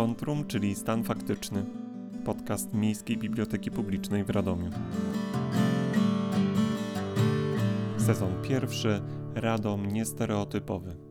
Kontrum, czyli Stan Faktyczny. Podcast Miejskiej Biblioteki Publicznej w Radomiu. Sezon pierwszy. Radom niestereotypowy.